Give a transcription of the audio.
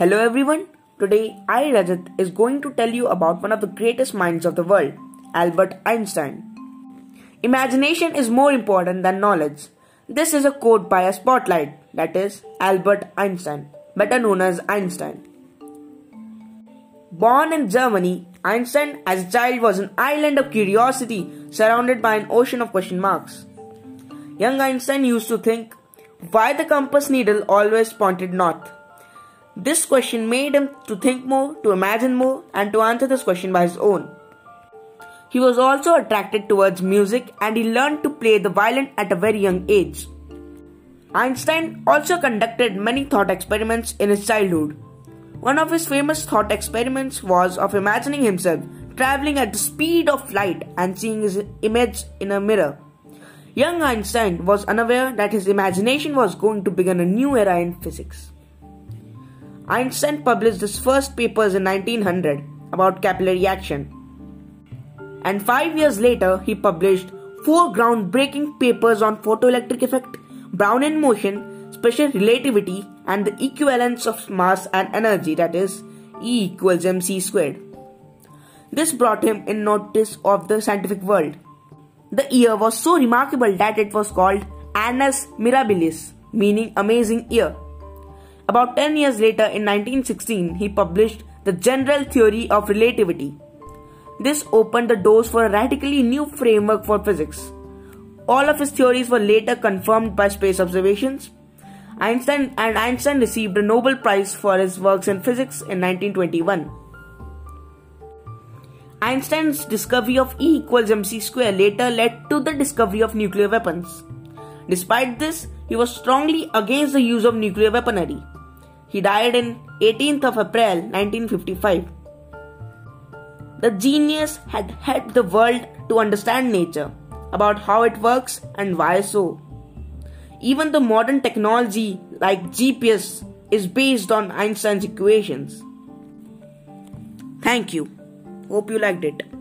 Hello everyone. Today I Rajat is going to tell you about one of the greatest minds of the world, Albert Einstein. Imagination is more important than knowledge. This is a quote by a spotlight, that is Albert Einstein, better known as Einstein. Born in Germany, Einstein as a child was an island of curiosity surrounded by an ocean of question marks. Young Einstein used to think why the compass needle always pointed north. This question made him to think more, to imagine more, and to answer this question by his own. He was also attracted towards music and he learned to play the violin at a very young age. Einstein also conducted many thought experiments in his childhood. One of his famous thought experiments was of imagining himself traveling at the speed of light and seeing his image in a mirror. Young Einstein was unaware that his imagination was going to begin a new era in physics. Einstein published his first papers in 1900 about capillary action. And five years later, he published four groundbreaking papers on photoelectric effect, Brownian motion, special relativity, and the equivalence of mass and energy, that is, E equals mc squared. This brought him in notice of the scientific world. The year was so remarkable that it was called Annus Mirabilis, meaning amazing year. About 10 years later, in 1916, he published The General Theory of Relativity. This opened the doors for a radically new framework for physics. All of his theories were later confirmed by space observations. Einstein and Einstein received a Nobel Prize for his works in physics in 1921. Einstein's discovery of E equals mc square later led to the discovery of nuclear weapons. Despite this, he was strongly against the use of nuclear weaponry. He died in 18th of April 1955. The genius had helped the world to understand nature, about how it works and why so. Even the modern technology like GPS is based on Einstein's equations. Thank you. Hope you liked it.